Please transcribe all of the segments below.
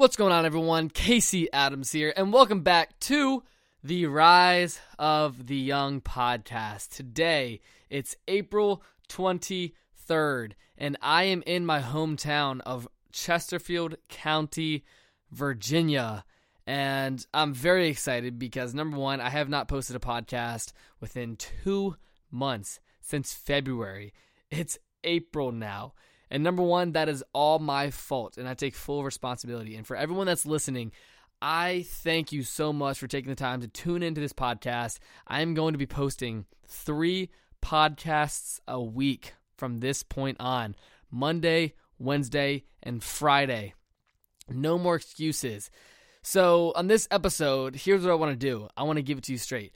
What's going on, everyone? Casey Adams here, and welcome back to the Rise of the Young podcast. Today, it's April 23rd, and I am in my hometown of Chesterfield County, Virginia. And I'm very excited because number one, I have not posted a podcast within two months since February. It's April now. And number one, that is all my fault, and I take full responsibility. And for everyone that's listening, I thank you so much for taking the time to tune into this podcast. I am going to be posting three podcasts a week from this point on Monday, Wednesday, and Friday. No more excuses. So, on this episode, here's what I want to do I want to give it to you straight.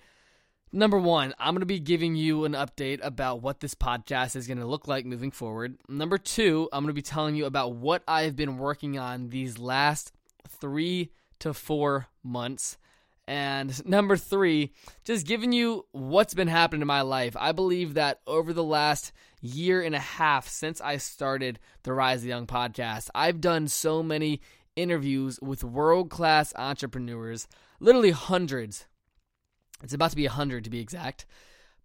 Number one, I'm going to be giving you an update about what this podcast is going to look like moving forward. Number two, I'm going to be telling you about what I've been working on these last three to four months. And number three, just giving you what's been happening in my life. I believe that over the last year and a half since I started the Rise of the Young podcast, I've done so many interviews with world class entrepreneurs, literally hundreds it's about to be 100 to be exact.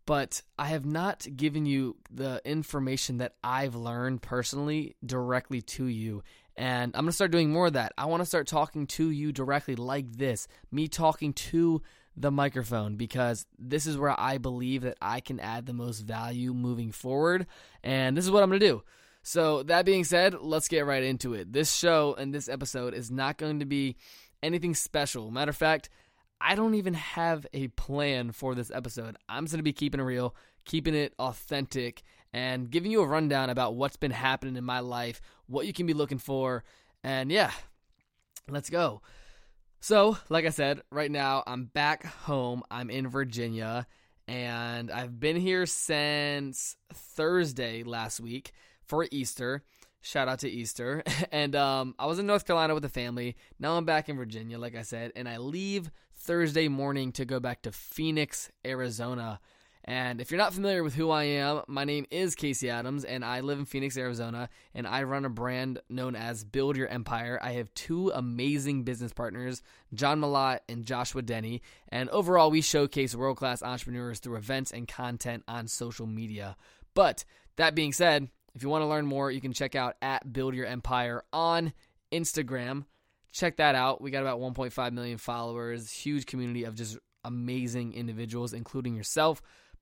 But I have not given you the information that I've learned personally directly to you. And I'm going to start doing more of that. I want to start talking to you directly like this, me talking to the microphone, because this is where I believe that I can add the most value moving forward. And this is what I'm going to do. So, that being said, let's get right into it. This show and this episode is not going to be anything special. Matter of fact, I don't even have a plan for this episode. I'm just going to be keeping it real, keeping it authentic, and giving you a rundown about what's been happening in my life, what you can be looking for, and yeah, let's go. So, like I said, right now I'm back home. I'm in Virginia, and I've been here since Thursday last week for Easter. Shout out to Easter. And um, I was in North Carolina with the family. Now I'm back in Virginia, like I said, and I leave Thursday morning to go back to Phoenix, Arizona. And if you're not familiar with who I am, my name is Casey Adams, and I live in Phoenix, Arizona, and I run a brand known as Build Your Empire. I have two amazing business partners, John Malott and Joshua Denny, and overall, we showcase world class entrepreneurs through events and content on social media. But that being said, if you want to learn more, you can check out at Build Your Empire on Instagram check that out. We got about 1.5 million followers, huge community of just amazing individuals, including yourself.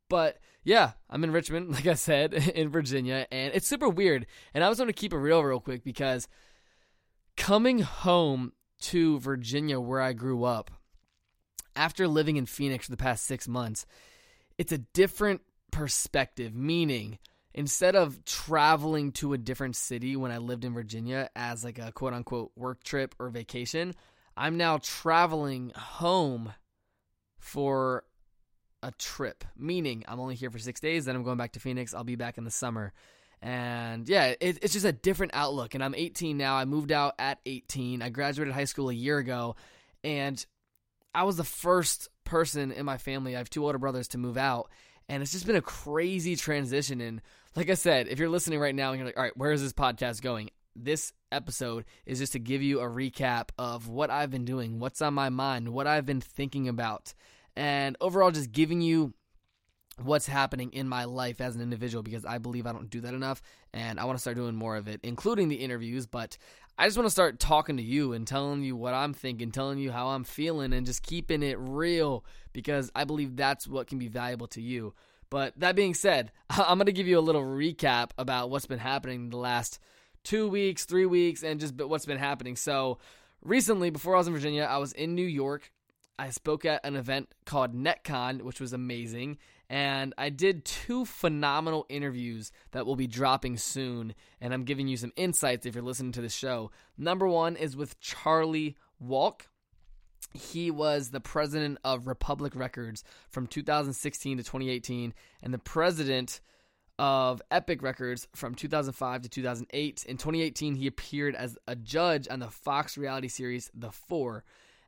But yeah, I'm in Richmond, like I said, in Virginia, and it's super weird. And I was going to keep it real, real quick, because coming home to Virginia, where I grew up, after living in Phoenix for the past six months, it's a different perspective, meaning instead of traveling to a different city when I lived in Virginia as like a quote unquote work trip or vacation, I'm now traveling home for a trip, meaning I'm only here for six days, then I'm going back to Phoenix. I'll be back in the summer. And yeah, it, it's just a different outlook. And I'm 18 now. I moved out at 18. I graduated high school a year ago. And I was the first person in my family, I have two older brothers, to move out. And it's just been a crazy transition. And like I said, if you're listening right now and you're like, all right, where is this podcast going? This episode is just to give you a recap of what I've been doing, what's on my mind, what I've been thinking about, and overall just giving you what's happening in my life as an individual because I believe I don't do that enough and I want to start doing more of it, including the interviews. But I just want to start talking to you and telling you what I'm thinking, telling you how I'm feeling, and just keeping it real because I believe that's what can be valuable to you. But that being said, I'm going to give you a little recap about what's been happening the last two weeks, three weeks, and just what's been happening. So, recently, before I was in Virginia, I was in New York. I spoke at an event called NetCon, which was amazing. And I did two phenomenal interviews that will be dropping soon. And I'm giving you some insights if you're listening to the show. Number one is with Charlie Walk he was the president of Republic Records from 2016 to 2018 and the president of Epic Records from 2005 to 2008. In 2018, he appeared as a judge on the Fox reality series The Four.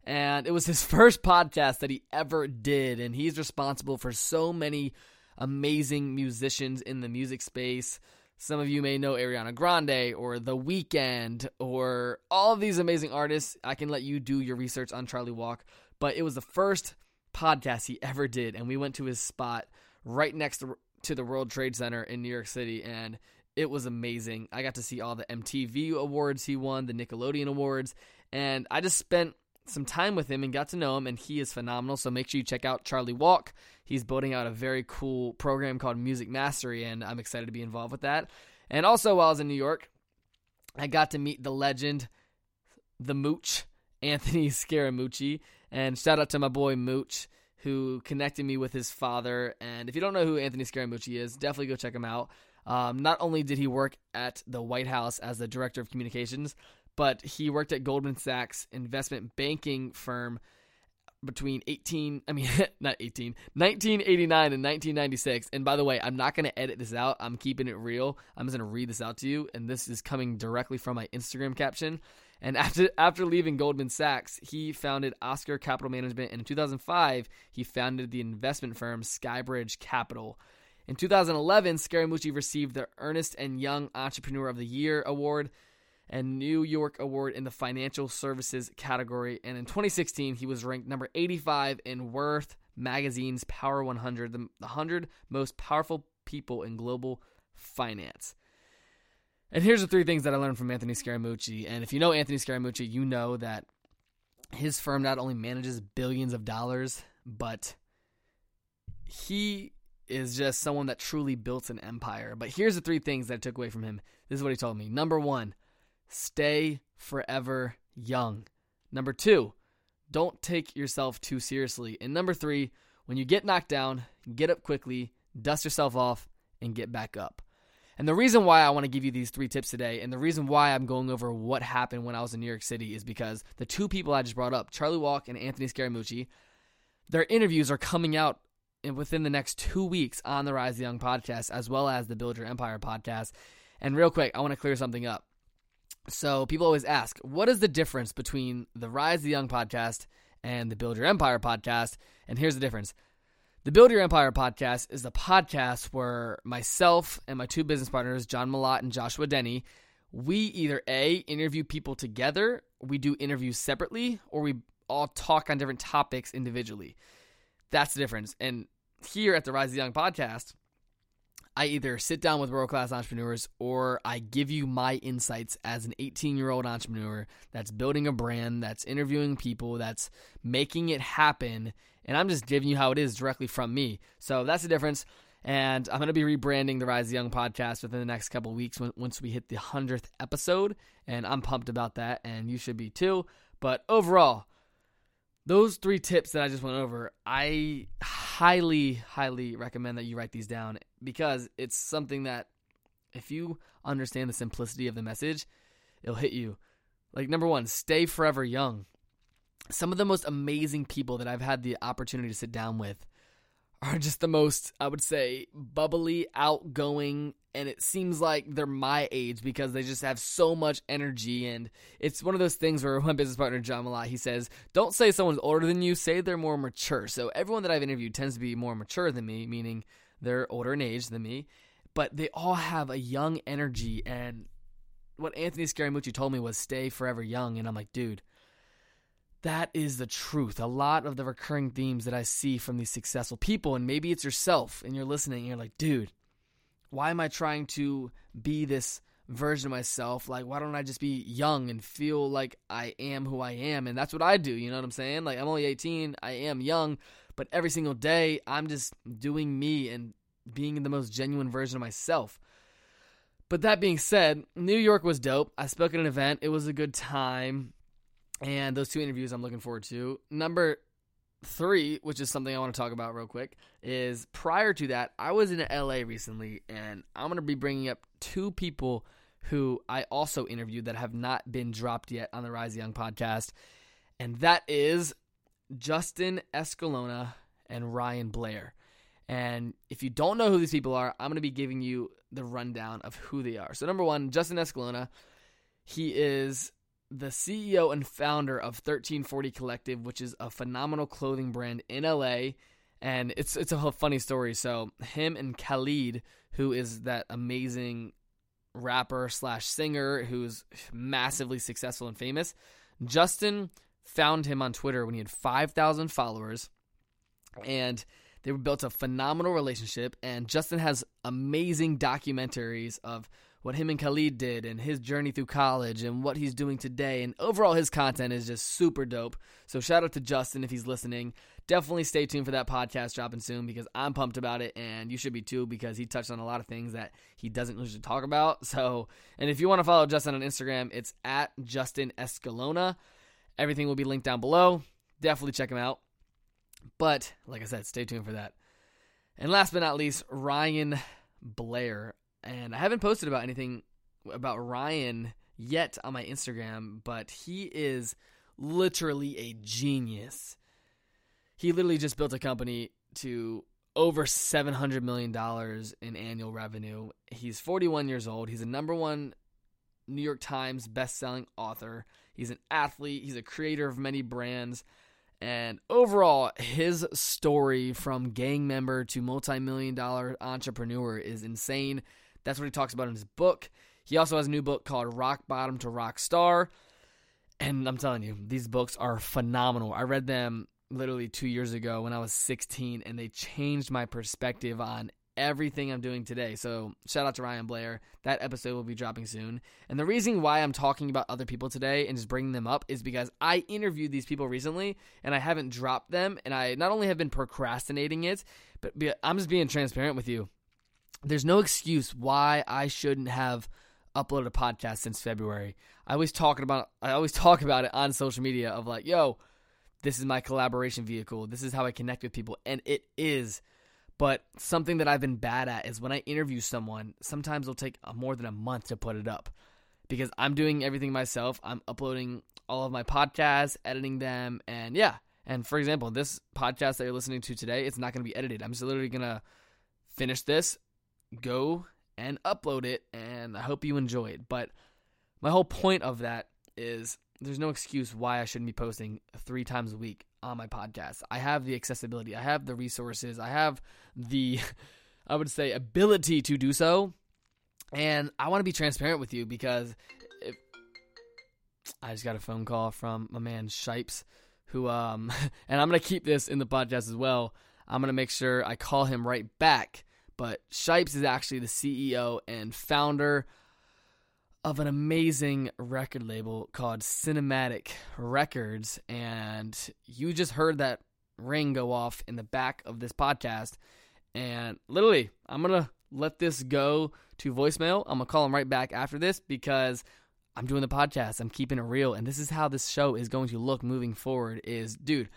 And it was his first podcast that he ever did. And he's responsible for so many amazing musicians in the music space Some of you may know Ariana Grande or The Weeknd or all of these amazing artists. I can let you do your research on Charlie Walk, but it was the first podcast he ever did, and we went to his spot right next to, to the World Trade Center in New York City, and it was amazing. I got to see all the MTV awards he won, the Nickelodeon awards, and I just spent some time with him and got to know him, and he is phenomenal. So make sure you check out Charlie Walk. He's building out a very cool program called Music Mastery, and I'm excited to be involved with that. And also, while I was in New York, I got to meet the legend, the Mooch, Anthony Scaramucci. And shout out to my boy Mooch, who connected me with his father. And if you don't know who Anthony Scaramucci is, definitely go check him out. Um, not only did he work at the White House as the director of communications, but he worked at Goldman Sachs investment banking firm between 18 I mean not 18 1989 and 1996 and by the way I'm not going to edit this out. I'm keeping it real. I'm just going to read this out to you and this is coming directly from my Instagram caption. And after after leaving Goldman Sachs he founded Oscar Capital Management. And in 2005 he founded the investment firm Skybridge Capital. In 2011 Scaramucci received the Ernst and Young Entrepreneur of the Year award and New York Award in the Financial Services category. And in 2016, he was ranked number 85 in Worth Magazine's Power 100, the 100 most powerful people in global finance. And here's the three things that I learned from Anthony Scaramucci. And if you know Anthony Scaramucci, you know that his firm not only manages billions of dollars, but he is just someone that truly built an empire. But here's the three things that I took away from him. This is what he told me. Number one, stay forever young. Number two, don't take yourself too seriously. And number three, when you get knocked down, get up quickly, dust yourself off, and get back up. And the reason why I want to give you these three tips today, and the reason why I'm going over what happened when I was in New York City, is because the two people I just brought up, Charlie Walk and Anthony Scaramucci, their interviews are coming out within the next two weeks on the Rise the Young podcast, as well as the Build Your Empire podcast. And real quick, I want to clear something up. So people always ask, what is the difference between the Rise of the Young podcast and the Build Your Empire podcast? And here's the difference. The Build Your Empire podcast is the podcast where myself and my two business partners, John Malott and Joshua Denny, we either A, interview people together, we do interviews separately, or we all talk on different topics individually. That's the difference. And here at the Rise of the Young podcast, I either sit down with world class entrepreneurs or I give you my insights as an 18 year old entrepreneur that's building a brand, that's interviewing people, that's making it happen. And I'm just giving you how it is directly from me. So that's the difference. And I'm going to be rebranding the Rise the Young podcast within the next couple weeks once we hit the 100th episode. And I'm pumped about that. And you should be too. But overall, those three tips that I just went over, I highly, highly recommend that you write these down because it's something that if you understand the simplicity of the message, it'll hit you. Like, number one, stay forever young. Some of the most amazing people that I've had the opportunity to sit down with are just the most, I would say, bubbly, outgoing, and it seems like they're my age because they just have so much energy. And it's one of those things where my business partner, John Malott, he says, Don't say someone's older than you, say they're more mature. So everyone that I've interviewed tends to be more mature than me, meaning they're older in age than me, but they all have a young energy. And what Anthony Scaramucci told me was stay forever young. And I'm like, dude, that is the truth. A lot of the recurring themes that I see from these successful people, and maybe it's yourself and you're listening and you're like, dude, why am I trying to be this version of myself? Like, why don't I just be young and feel like I am who I am? And that's what I do. You know what I'm saying? Like, I'm only 18, I am young, but every single day I'm just doing me and being the most genuine version of myself. But that being said, New York was dope. I spoke at an event, it was a good time and those two interviews I'm looking forward to. Number three, which is something I want to talk about real quick, is prior to that, I was in LA recently, and I'm going to be bringing up two people who I also interviewed that have not been dropped yet on the Rise Young podcast, and that is Justin Escalona and Ryan Blair. And if you don't know who these people are, I'm going to be giving you the rundown of who they are. So, number one, Justin Escalona, he is the CEO and founder of 1340 Collective, which is a phenomenal clothing brand in LA. And it's it's a funny story. So him and Khalid, who is that amazing rapper slash singer who's massively successful and famous. Justin found him on Twitter when he had 5,000 followers, and they built a phenomenal relationship. And Justin has amazing documentaries of what him and Khalid did and his journey through college and what he's doing today. And overall, his content is just super dope. So, shout out to Justin if he's listening. Definitely stay tuned for that podcast dropping soon because I'm pumped about it and you should be too because he touched on a lot of things that he doesn't usually talk about. So, and if you want to follow Justin on Instagram, it's at Justin Escalona. Everything will be linked down below. Definitely check him out. But, like I said, stay tuned for that. And last but not least, Ryan Blair and I haven't posted about anything about Ryan yet on my Instagram, but he is literally a genius. He literally just built a company to over $700 million in annual revenue. He's 41 years old. He's a number one New York Times best-selling author. He's an athlete. He's a creator of many brands. And overall, his story from gang member to multi-million dollar entrepreneur is insane. That's what he talks about in his book. He also has a new book called Rock Bottom to Rock Star. And I'm telling you, these books are phenomenal. I read them literally two years ago when I was 16, and they changed my perspective on everything I'm doing today. So, shout out to Ryan Blair. That episode will be dropping soon. And the reason why I'm talking about other people today and just bringing them up is because I interviewed these people recently and I haven't dropped them. And I not only have been procrastinating it, but I'm just being transparent with you there's no excuse why I shouldn't have uploaded a podcast since February. I always talking about I always talk about it on social media of like, yo, this is my collaboration vehicle. This is how I connect with people and it is but something that I've been bad at is when I interview someone, sometimes it'll take uh, more than a month to put it up because I'm doing everything myself. I'm uploading all of my podcasts, editing them, and yeah. And for example, this podcast that you're listening to today, it's not going to be edited. I'm just literally going to finish this, go and upload it, and I hope you enjoy it. But my whole point of that is there's no excuse why I shouldn't be posting three times a week on my podcast. I have the accessibility, I have the resources, I have the, I would say, ability to do so. And I want to be transparent with you because if, I just got a phone call from my man Shipes, who, um, and I'm going to keep this in the podcast as well. I'm going to make sure I call him right back but Shipes is actually the CEO and founder of an amazing record label called Cinematic Records. And you just heard that ring go off in the back of this podcast. And literally, I'm going to let this go to voicemail. I'm going to call him right back after this because I'm doing the podcast. I'm keeping it real. And this is how this show is going to look moving forward is, dude,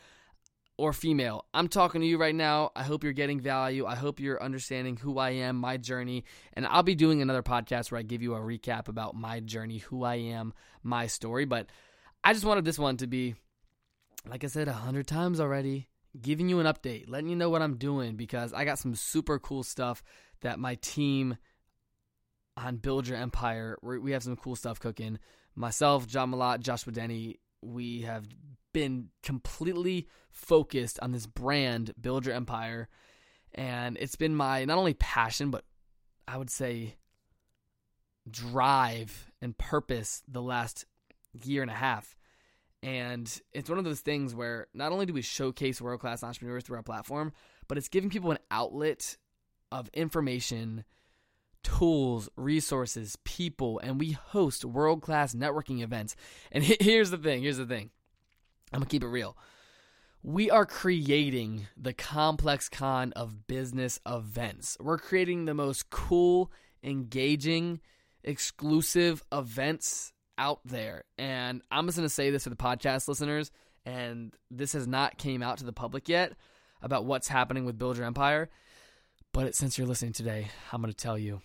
or female. I'm talking to you right now. I hope you're getting value. I hope you're understanding who I am, my journey. And I'll be doing another podcast where I give you a recap about my journey, who I am, my story. But I just wanted this one to be, like I said a hundred times already, giving you an update, letting you know what I'm doing because I got some super cool stuff that my team on Build Your Empire, we have some cool stuff cooking. Myself, John Malott, Joshua Denny, we have been completely focused on this brand, Build Your Empire. And it's been my not only passion, but I would say drive and purpose the last year and a half. And it's one of those things where not only do we showcase world class entrepreneurs through our platform, but it's giving people an outlet of information, tools, resources, people, and we host world class networking events. And here's the thing here's the thing I'm going to keep it real. We are creating the ComplexCon of business events. We're creating the most cool, engaging, exclusive events out there. And I'm just going to say this for the podcast listeners, and this has not came out to the public yet about what's happening with Build Your Empire. But since you're listening today, I'm going to tell you.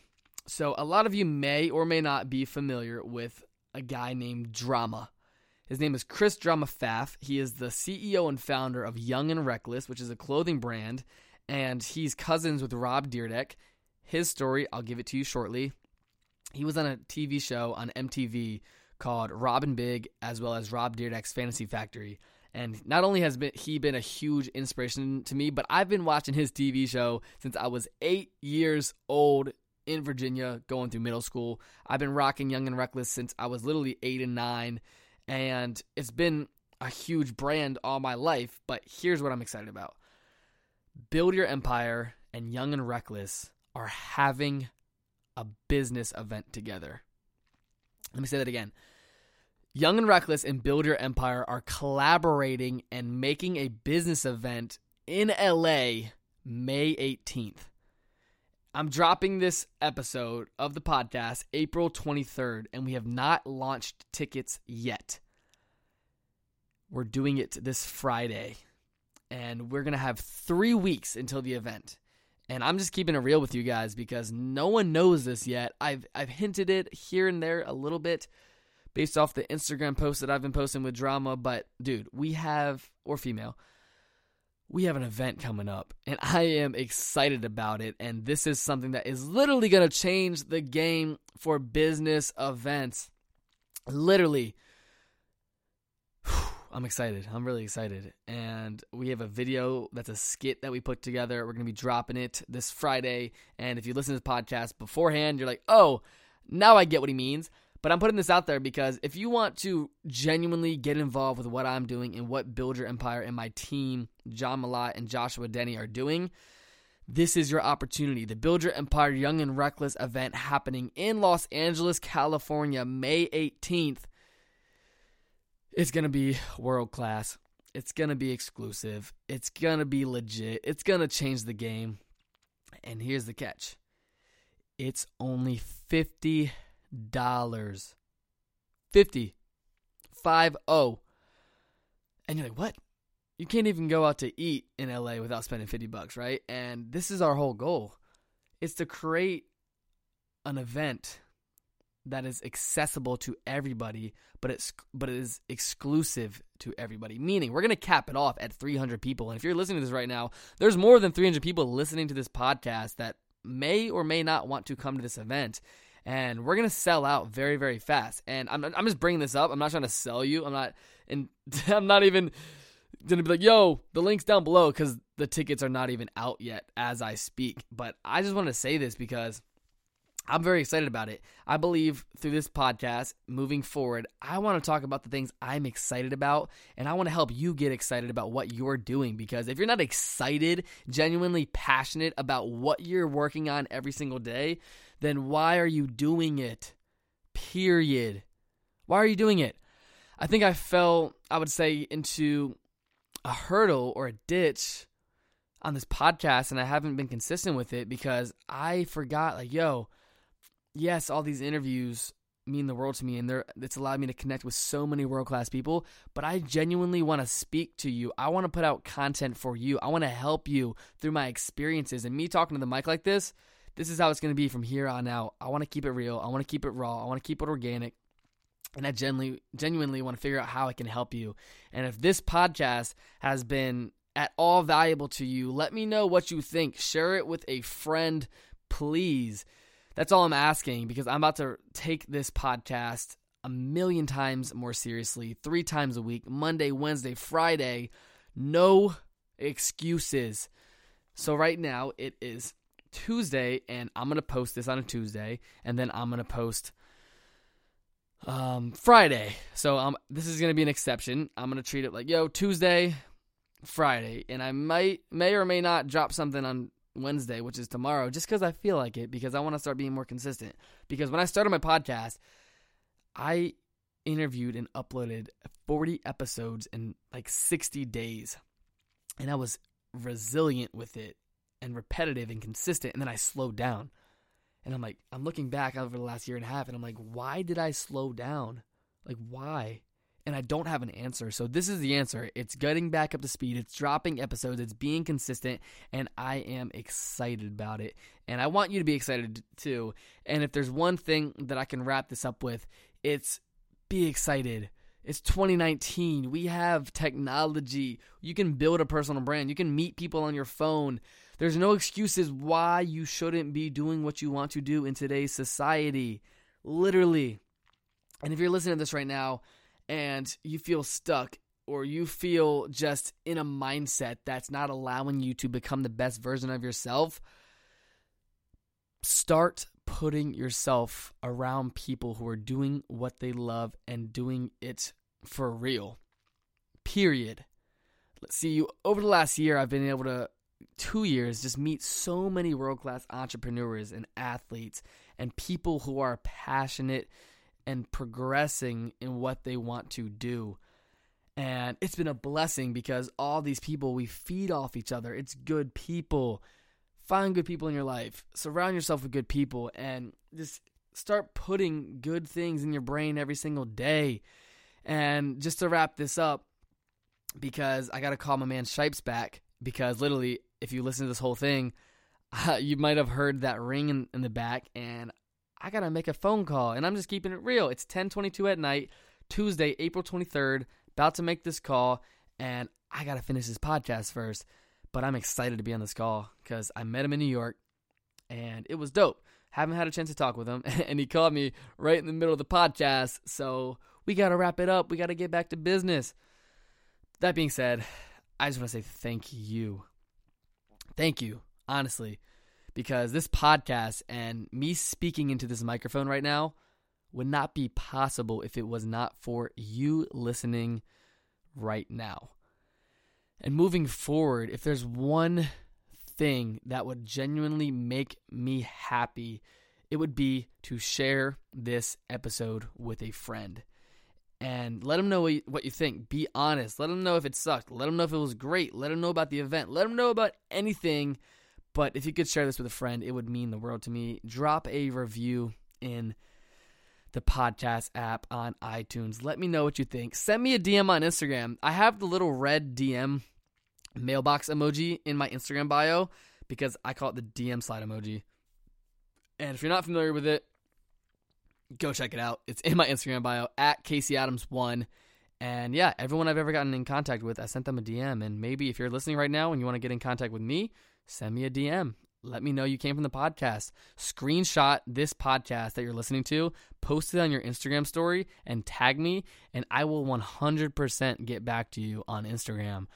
So, a lot of you may or may not be familiar with a guy named Drama. His name is Chris Drama Pfaff. He is the CEO and founder of Young and Reckless, which is a clothing brand, and he's cousins with Rob Dyrdek. His story, I'll give it to you shortly. He was on a TV show on MTV called Rob & Big, as well as Rob Dyrdek's Fantasy Factory. And not only has been, he been a huge inspiration to me, but I've been watching his TV show since I was eight years old in Virginia going through middle school. I've been rocking Young and Reckless since I was literally eight and nine, and it's been a huge brand all my life. But here's what I'm excited about Build Your Empire and Young and Reckless are having a business event together. Let me say that again. Young and Reckless and Build Your Empire are collaborating and making a business event in LA May 18th. I'm dropping this episode of the podcast April 23rd, and we have not launched tickets yet. We're doing it this Friday, and we're going to have three weeks until the event. And I'm just keeping it real with you guys because no one knows this yet. I've I've hinted it here and there a little bit based off the Instagram posts that I've been posting with drama, but dude, we have or female, we have an event coming up and I am excited about it and this is something that is literally going to change the game for business events. Literally I'm excited. I'm really excited. And we have a video that's a skit that we put together. We're going to be dropping it this Friday. And if you listen to the podcast beforehand, you're like, oh, now I get what he means. But I'm putting this out there because if you want to genuinely get involved with what I'm doing and what Build Your Empire and my team, John Malott and Joshua Denny, are doing, this is your opportunity. The Build Your Empire Young and Reckless event happening in Los Angeles, California, May 18th. It's going to be world class. It's going to be exclusive. It's going to be legit. It's going to change the game. And here's the catch it's only $50. 50. 5 0. And you're like, what? You can't even go out to eat in LA without spending 50 bucks, right? And this is our whole goal. It's to create an event that is accessible to everybody, but it's but it is exclusive to everybody. Meaning, we're gonna cap it off at 300 people. And if you're listening to this right now, there's more than 300 people listening to this podcast that may or may not want to come to this event. And we're gonna sell out very, very fast. And I'm I'm just bringing this up. I'm not trying to sell you. I'm not and I'm not even gonna be like, yo, the link's down below because the tickets are not even out yet as I speak. But I just want to say this because I'm very excited about it. I believe through this podcast, moving forward, I want to talk about the things I'm excited about, and I want to help you get excited about what you're doing. Because if you're not excited, genuinely passionate about what you're working on every single day, then why are you doing it? Period. Why are you doing it? I think I fell, I would say, into a hurdle or a ditch on this podcast, and I haven't been consistent with it because I forgot, like, yo, yes, all these interviews mean the world to me and they're it's allowed me to connect with so many world class people but i genuinely want to speak to you. I want to put out content for you. I want to help you through my experiences and me talking to the mic like this this is how it's going to be from here on out. I want to keep it real. I want to keep it raw. I want to keep it organic and i genuinely genuinely want to figure out how i can help you. And if this podcast has been at all valuable to you let me know what you think. Share it with a friend please that's all I'm asking because I'm about to take this podcast a million times more seriously, three times a week Monday, Wednesday, Friday. No excuses. So, right now it is Tuesday, and I'm going to post this on a Tuesday, and then I'm going to post um, Friday. So, um, this is going to be an exception. I'm going to treat it like, yo, Tuesday, Friday, and I might, may or may not drop something on Wednesday, which is tomorrow, just because I feel like it, because I want to start being more consistent. Because when I started my podcast, I interviewed and uploaded 40 episodes in like 60 days. And I was resilient with it and repetitive and consistent. And then I slowed down. And I'm like, I'm looking back over the last year and a half and I'm like, why did I slow down? Like, why? And I don't have an answer. So this is the answer. It's getting back up to speed. It's dropping episodes. It's being consistent, and I am excited about it. And I want you to be excited too. And if there's one thing that I can wrap this up with, it's be excited. It's 2019. We have technology. You can build a personal brand. You can meet people on your phone. There's no excuses why you shouldn't be doing what you want to do in today's society. Literally. And if you're listening to this right now, and you feel stuck or you feel just in a mindset that's not allowing you to become the best version of yourself, start putting yourself around people who are doing what they love and doing it for real. Period. Let's see you over the last year I've been able to two years just meet so many world class entrepreneurs and athletes and people who are passionate and progressing in what they want to do. And it's been a blessing because all these people, we feed off each other. It's good people. Find good people in your life. Surround yourself with good people and just start putting good things in your brain every single day. And just to wrap this up, because I got to call my man Shipes back because literally, if you listen to this whole thing, uh, you might have heard that ring in, in the back, and I got to make a phone call. And I'm just keeping it real. It's 10:22 at night, Tuesday, April 23rd. About to make this call, and I got to finish this podcast first. But I'm excited to be on this call because I met him in New York, and it was dope. Haven't had a chance to talk with him, and he called me right in the middle of the podcast. So we got to wrap it up. We got to get back to business. That being said, I just want to say thank you. Thank you, honestly, because this podcast and me speaking into this microphone right now would not be possible if it was not for you listening right now. And moving forward, if there's one thing that would genuinely make me happy, it would be to share this episode with a friend and let them know what you, think. Be honest. Let them know if it sucked. Let them know if it was great. Let them know about the event. Let them know about anything. But if you could share this with a friend, it would mean the world to me. Drop a review in the podcast app on iTunes. Let me know what you think. Send me a DM on Instagram. I have the little red DM mailbox emoji in my Instagram bio because I call it the DM slide emoji. And if you're not familiar with it, go check it out. It's in my Instagram bio at Casey Adams one. And yeah, everyone I've ever gotten in contact with, I sent them a DM. And maybe if you're listening right now and you want to get in contact with me, send me a DM. Let me know you came from the podcast. Screenshot this podcast that you're listening to, post it on your Instagram story, and tag me, and I will 100% get back to you on Instagram.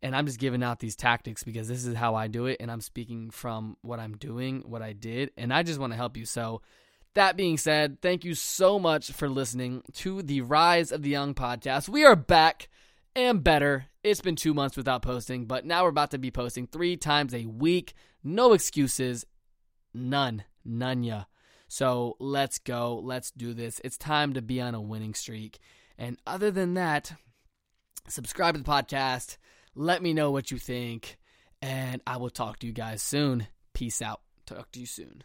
And I'm just giving out these tactics because this is how I do it, and I'm speaking from what I'm doing, what I did, and I just want to help you. So that being said, thank you so much for listening to the Rise of the Young podcast. We are back and better. It's been two months without posting, but now we're about to be posting three times a week. No excuses. None. None ya. So let's go. Let's do this. It's time to be on a winning streak. And other than that, subscribe to the podcast. Let me know what you think. And I will talk to you guys soon. Peace out. Talk to you soon.